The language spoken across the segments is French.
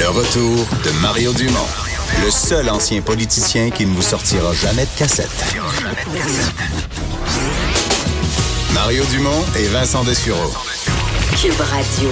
Le retour de Mario Dumont, le seul ancien politicien qui ne vous sortira jamais de cassette. Mario Dumont et Vincent Dessureau. Cube Radio.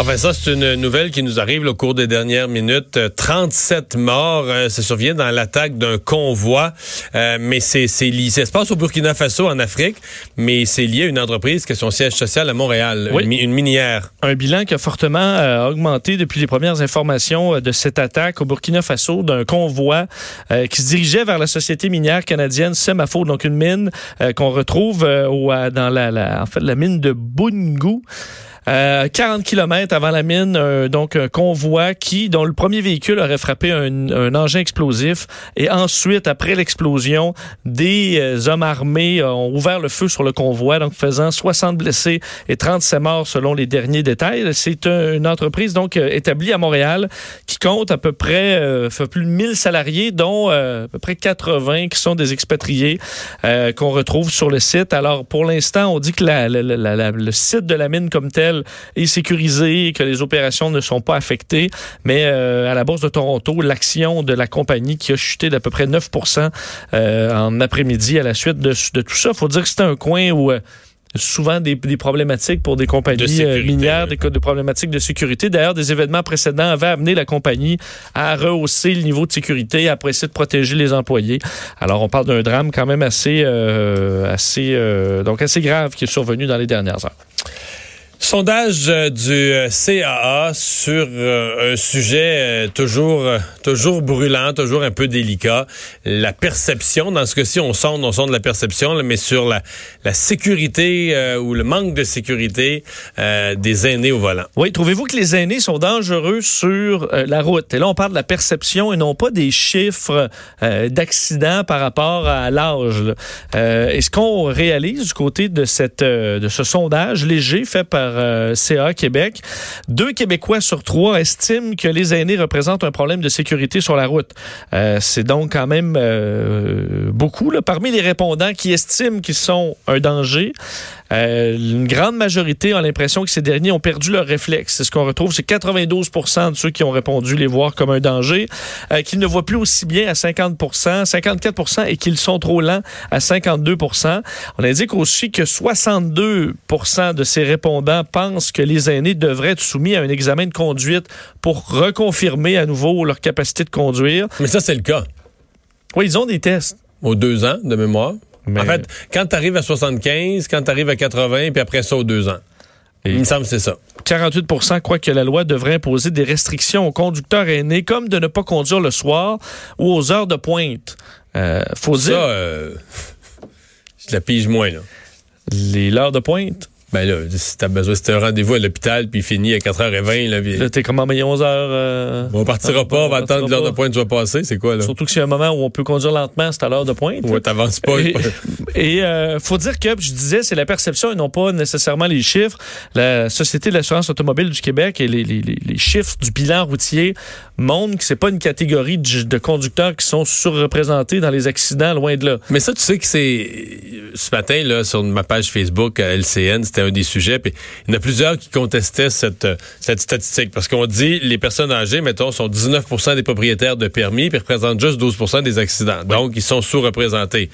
Enfin, ça, c'est une nouvelle qui nous arrive au cours des dernières minutes. 37 euh, morts. Euh, ça survient dans l'attaque d'un convoi. Euh, mais c'est, c'est lié. Ça se passe au Burkina Faso, en Afrique. Mais c'est lié à une entreprise qui a son siège social à Montréal. Oui. Une, mi- une minière. Un bilan qui a fortement euh, augmenté depuis les premières informations euh, de cette attaque au Burkina Faso d'un convoi euh, qui se dirigeait vers la société minière canadienne Semafo, donc une mine euh, qu'on retrouve euh, au- dans la, la- en fait, la mine de Bungu. Euh, 40 kilomètres avant la mine, euh, donc un convoi qui, dont le premier véhicule aurait frappé un, un engin explosif et ensuite, après l'explosion, des euh, hommes armés euh, ont ouvert le feu sur le convoi, donc faisant 60 blessés et 37 morts selon les derniers détails. C'est un- une entreprise donc euh, établie à Montréal qui compte à peu près euh, fait plus de 1000 salariés, dont euh, à peu près 80 qui sont des expatriés euh, qu'on retrouve sur le site. Alors pour l'instant, on dit que la- la- la- le site de la mine comme tel est sécurisé et que les opérations ne sont pas affectées. Mais euh, à la Bourse de Toronto, l'action de la compagnie qui a chuté d'à peu près 9 euh, en après-midi à la suite de, de tout ça. faut dire que c'est un coin où... euh, souvent des, des problématiques pour des De compagnies sécurité, euh, minières, oui. des, des problématiques de sécurité. D'ailleurs, des événements précédents avaient amené la compagnie à rehausser le niveau de sécurité, après essayer de protéger les employés. Alors, on parle d'un drame quand même assez, euh, assez, euh, donc assez grave qui est survenu dans les dernières heures. Sondage euh, du euh, CAA sur euh, un sujet toujours toujours brûlant, toujours un peu délicat, la perception. Dans ce cas-ci, on sonde, on sonde la perception, mais sur la, la sécurité euh, ou le manque de sécurité euh, des aînés au volant. Oui, trouvez-vous que les aînés sont dangereux sur la route? Et là, on parle de la perception et non pas des chiffres d'accidents par rapport à l'âge. là. Euh, et ce qu'on réalise du côté de, cette, de ce sondage léger fait par euh, CA Québec, deux Québécois sur trois estiment que les aînés représentent un problème de sécurité sur la route. Euh, C'est donc quand même euh, beaucoup. Parmi les répondants qui estiment qu'ils sont un danger, euh, une grande majorité ont l'impression que ces derniers ont perdu leur réflexe. C'est ce qu'on retrouve, c'est 92 de ceux qui ont répondu les voir comme un danger, euh, qu'ils ne voient plus aussi bien à 50 54 et qu'ils sont trop lents à 52 On indique aussi que 62% de ces répondants pensent que les aînés devraient être soumis à un examen de conduite pour reconfirmer à nouveau leur capacité de conduire. Mais ça, c'est le cas. Oui, ils ont des tests. Aux deux ans de mémoire. Mais- En fait, quand tu arrives à 75, quand tu arrives à 80, puis après ça, aux deux ans. Il me semble que c'est ça. 48% croient que la loi devrait imposer des restrictions aux conducteurs aînés, comme de ne pas conduire le soir ou aux heures de pointe. Euh, faut Ça, dire euh, je la pige moins, là. les l'heure de pointe? Ben là, si t'as besoin, si t'as un rendez-vous à l'hôpital, puis il finit à 4h20, là, Là, t'es comment, mais 11 heures. euh, on partira pas, on va attendre que l'heure de pointe soit passée, c'est quoi, là? Surtout que c'est un moment où on peut conduire lentement, c'est à l'heure de pointe. Ouais, t'avances pas. Et, et, euh, faut dire que, je disais, c'est la perception et non pas nécessairement les chiffres. La Société de l'assurance automobile du Québec et les, les- les- les chiffres du bilan routier montrent que c'est pas une catégorie de, de conducteurs qui sont surreprésentés dans les accidents, loin de là. Mais ça, tu sais que c'est ce matin là sur ma page Facebook à LCN, c'était un des sujets. Puis il y en a plusieurs qui contestaient cette euh, cette statistique parce qu'on dit les personnes âgées, mettons, sont 19% des propriétaires de permis, puis représentent juste 12% des accidents. Donc ils sont sous-représentés.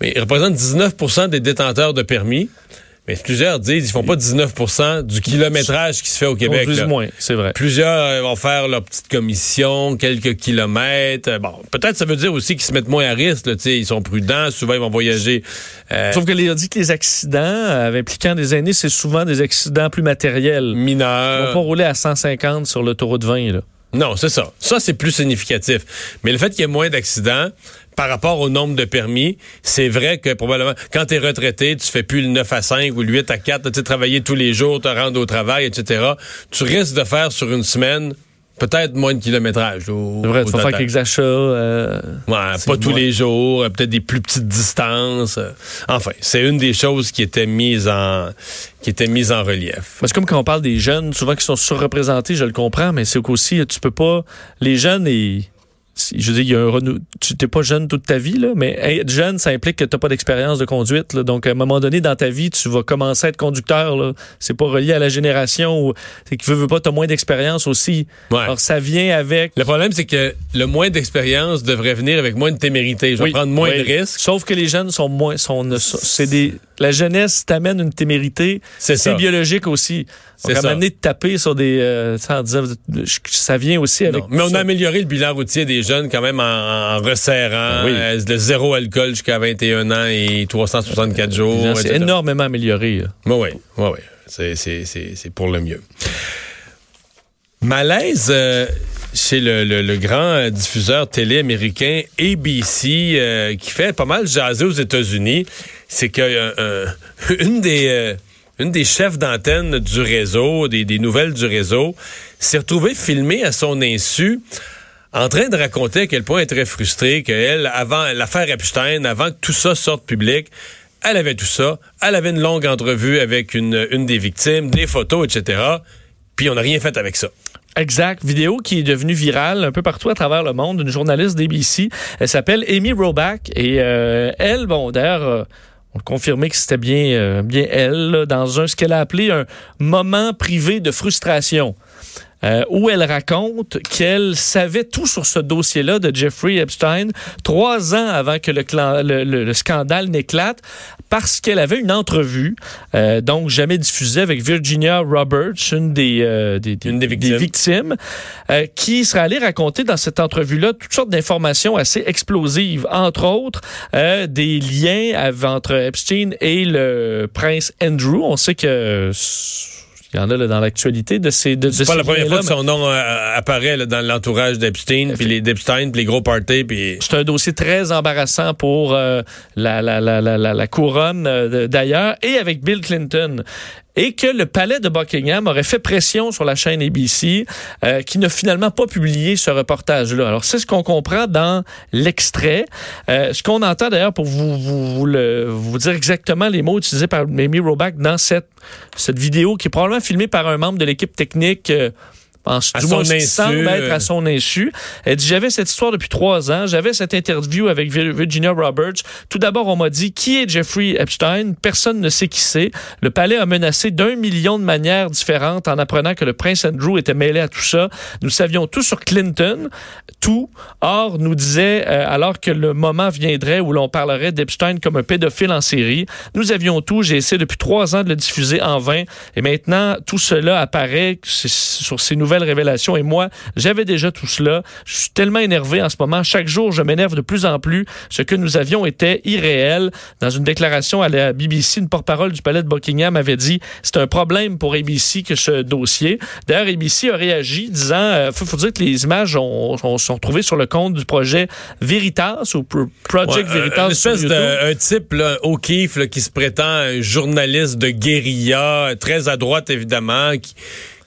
Mais ils représentent 19% des détenteurs de permis. Mais plusieurs disent ils font pas 19% du kilométrage qui se fait au Québec. Plus ou moins, c'est vrai. Plusieurs euh, vont faire leur petite commission, quelques kilomètres. Bon, peut-être ça veut dire aussi qu'ils se mettent moins à risque. Là, ils sont prudents, souvent ils vont voyager. euh, Sauf que les, on dit que les accidents euh, impliquant des aînés, c'est souvent des accidents plus matériels. Ils vont mineurs. pas rouler à 150 sur l'autoroute 20, là. Non, c'est ça. Ça, c'est plus significatif. Mais le fait qu'il y ait moins d'accidents par rapport au nombre de permis, c'est vrai que probablement, quand tu es retraité, tu fais plus le 9 à 5 ou le 8 à 4, tu travailler tous les jours, te rendre au travail, etc. Tu risques de faire sur une semaine peut-être moins de kilométrage. C'est vrai, tu vas faire quelques achats. euh, Ouais, pas tous moins. les jours, euh, peut-être des plus petites distances. euh. Enfin, c'est une des choses qui était mise en qui était mise en relief. C'est comme quand on parle des jeunes, souvent qui sont surreprésentés, je le comprends, mais c'est qu'aussi, tu peux pas. Les jeunes, ils- je dire, il y a un renou... tu n'es pas jeune toute ta vie, là, mais être jeune, ça implique que tu n'as pas d'expérience de conduite. Là. Donc, à un moment donné dans ta vie, tu vas commencer à être conducteur. C'est pas relié à la génération. Ou... C'est que tu veux, pas, tu as moins d'expérience aussi. Ouais. Alors, ça vient avec... Le problème, c'est que le moins d'expérience devrait venir avec moins de témérité. Je vais Oui, prendre moins oui. de risques. Sauf que les jeunes sont moins... Sont, c'est des... La jeunesse t'amène une témérité. C'est biologique aussi. À ça. m'amener de taper sur des... euh, disant, ça vient aussi avec... Non, Mais on a amélioré le bilan routier des jeunes quand même en, en resserrant. Oui. euh, le zéro alcool jusqu'à 21 ans et 364 jours. C'est énormément amélioré. Oui, oui, oui, c'est pour le mieux. Malaise euh, chez le, grand diffuseur télé américain ABC, euh, qui fait pas mal jaser aux États-Unis, c'est que euh, euh, une des euh, une des chefs d'antenne du réseau, des, des nouvelles du réseau, s'est retrouvée filmée à son insu en train de raconter à quel point elle très frustrée, qu'elle, avant l'affaire Epstein, avant que tout ça sorte public, elle avait tout ça. Elle avait une longue entrevue avec une, une des victimes, des photos, etc. Puis on n'a rien fait avec ça. Exact. Vidéo qui est devenue virale un peu partout à travers le monde. Une journaliste d'ABC. Elle s'appelle Amy Robach. Et euh, elle, bon, d'ailleurs, euh, on a confirmé que c'était bien, euh, elle, dans un ce qu'elle a appelé un moment privé de frustration. où elle raconte qu'elle savait tout sur ce dossier-là de Jeffrey Epstein trois ans avant que le, le- le- le scandale n'éclate parce qu'elle avait une entrevue, euh, donc jamais diffusée avec Virginia Roberts, une des, euh, des, Une des victimes. victimes, euh, qui serait allée raconter dans cette entrevue-là toutes sortes d'informations assez explosives, entre autres euh, des liens entre Epstein et le prince Andrew. On sait que il y en a là, dans l'actualité de ces de, de C'est pas ces la première fois que son nom euh, apparaît là, dans l'entourage d'Epstein, puis les d'Epstein, puis les gros parties, puis C'est un dossier très embarrassant pour euh, la, la, la, la, couronne euh, d'ailleurs et avec Bill Clinton. Et que le palais de Buckingham aurait fait pression sur la chaîne ABC, euh, qui n'a finalement pas publié ce reportage-là. Alors, c'est ce qu'on comprend dans l'extrait. Euh, ce qu'on entend d'ailleurs pour vous, vous, vous, le- vous dire exactement les mots utilisés par Amy Robach dans cette, cette vidéo qui est probablement filmée par un membre de l'équipe technique. euh, en, À du moins, semble être à son insu. Elle dit J'avais cette histoire depuis trois ans. J'avais cette interview avec Vir- Virginia Roberts. Tout d'abord, on m'a dit Qui est Jeffrey Epstein? Personne ne sait qui c'est. Le palais a menacé d'un million de manières différentes en apprenant que le prince Andrew était mêlé à tout ça. Nous savions tout sur Clinton, tout. Or, nous disait, euh, alors que le moment viendrait où l'on parlerait d'Epstein comme un pédophile en série, nous avions tout. J'ai essayé depuis trois ans de le diffuser en vain. Et maintenant, tout cela apparaît sur ces nouvelles révélations. Et moi, j'avais déjà tout cela. Je suis tellement énervé en ce moment. Chaque jour, je m'énerve de plus en plus. Ce que nous avions était irréel. Dans une déclaration à la BBC, une porte-parole du palais de Buckingham avait dit c'est un problème pour ABC que ce dossier. D'ailleurs, ABC a réagi disant euh, faut, faut dire que les images ont, ont- sont retrouvées sur le compte du projet Veritas ou Pro- Project Ouais, Veritas. Une espèce de un type là, O'Keefe là, qui se prétend un journaliste de guérilla, très à droite évidemment, qui,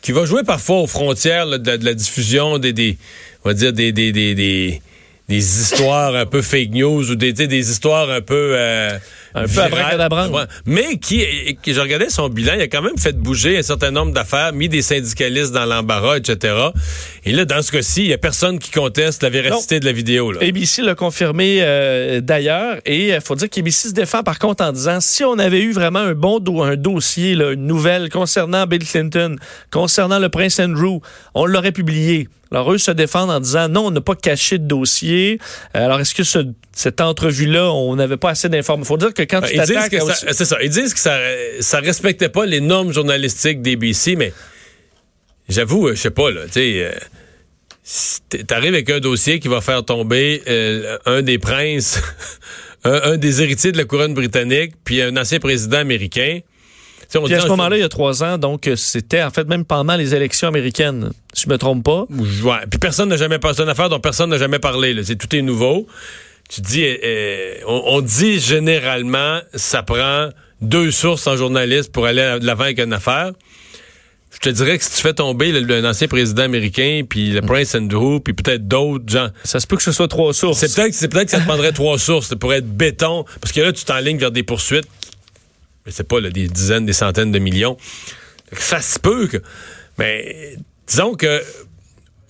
qui va jouer parfois aux frontières de, la- diffusion des, des on va dire des des, des, des histoires un peu fake news ou des, des histoires un peu euh, Un peu. Ouais. mais qui, qui je regardais son bilan, il a quand même fait bouger un certain nombre d'affaires, mis des syndicalistes dans l'embarras, etc. Et là, dans ce cas-ci, il y a personne qui conteste la véracité de la vidéo. Là. ABC l'a confirmé euh, d'ailleurs et il faut dire qu'ABC se défend par contre en disant si on avait eu vraiment un bon do- un dossier, là, une nouvelle concernant Bill Clinton, concernant le prince Andrew, on l'aurait publié. Alors eux se défendent en disant non, on n'a pas caché de dossier. Euh, Alors est-ce que ce- cette entrevue-là, on n'avait pas assez d'informations? Il faut dire que quand tu Ils disent t'attaques c'est ça. Ils disent que ça, ça respectait pas les normes journalistiques d'ABC, mais j'avoue, euh, je sais pas, là, tu sais, euh, t'arrives avec un dossier qui va faire tomber euh, un des princes, un, un des héritiers de la couronne britannique, puis un ancien président américain. On Puis à ce en- moment-là, il y a trois ans, donc euh, c'était en fait même pendant les élections américaines, si je me trompe pas. Ouais, puis personne n'a jamais passé une affaire dont personne n'a jamais parlé. Là. C'est tout est nouveau. Tu dis, euh, euh, on, on dit généralement, ça prend deux sources en journaliste pour aller de l'avant avec une affaire. Je te dirais que si tu fais tomber le- l'ancien président américain, puis le Prince Andrew, puis peut-être d'autres gens, Ça se peut que ce soit trois sources. c'est peut-être c'est peut-être que ça te prendrait trois sources pour être béton, parce que là tu t'enlignes vers des poursuites, mais c'est pas là, des dizaines, des centaines de millions. Ça se peut que, mais disons que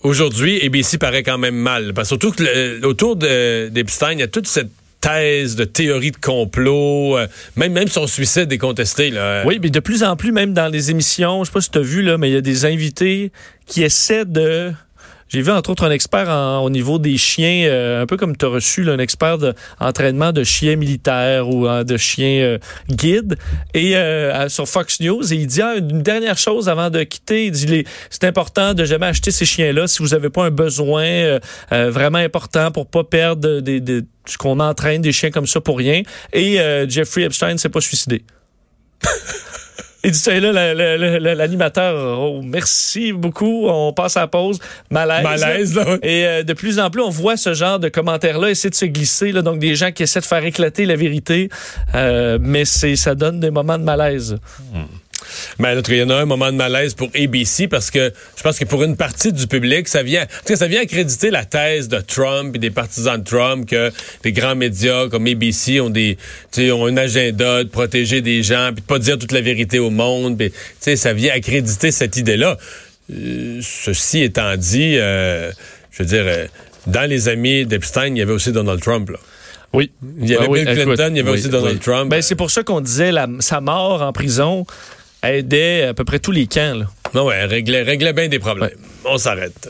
aujourd'hui, ABC paraît quand même mal. Parce surtout que le- autour de- d'Epstein, il y a toute cette thèse de théorie de complot, euh, même, même son suicide est contesté. Là. Oui, mais de plus en plus, même dans les émissions, je sais pas si tu as vu, là, mais il y a des invités qui essaient de. J'ai vu entre autres un expert au niveau des chiens, euh, un peu comme tu as reçu un expert d'entraînement de, chiens militaires ou euh, de chiens euh, guides, et euh, sur Fox News, et il dit ah, une dernière chose avant de quitter, il dit c'est important de jamais acheter ces chiens-là si vous n'avez pas un besoin vraiment important pour pas perdre ce qu'on entraîne des chiens comme ça pour rien. Et Jeffrey Epstein s'est pas suicidé. Et là, la- la- la- la- l'animateur, oh, merci beaucoup, on passe à la pause. Malaise. Malaise, là. Et euh, de plus en plus, on voit ce genre de commentaires-là essayer de se glisser, là, donc des gens qui essaient de faire éclater la vérité, euh, mais c'est ça donne des moments de malaise. Ben, en tout cas, il y en a un moment de malaise pour ABC parce que je pense que pour une partie du public, ça vient, ça vient accréditer la thèse de Trump et des partisans de Trump que des grands médias comme ABC ont des, ont un agenda de protéger des gens puis de pas dire toute la vérité au monde. Puis, tu sais, ça vient accréditer cette idée-là. Euh, ceci étant dit, euh, je veux dire, euh, dans les amis d'Epstein, il y avait aussi Donald Trump. Là. Oui. Il y avait Ah oui, Bill Clinton, écoute, il y avait oui, aussi Donald oui. Trump. Ben, c'est pour ça qu'on disait la, sa mort en prison aidait à peu près tous les camps. Là. non, ouais, réglait, réglait bien des problèmes. On s'arrête.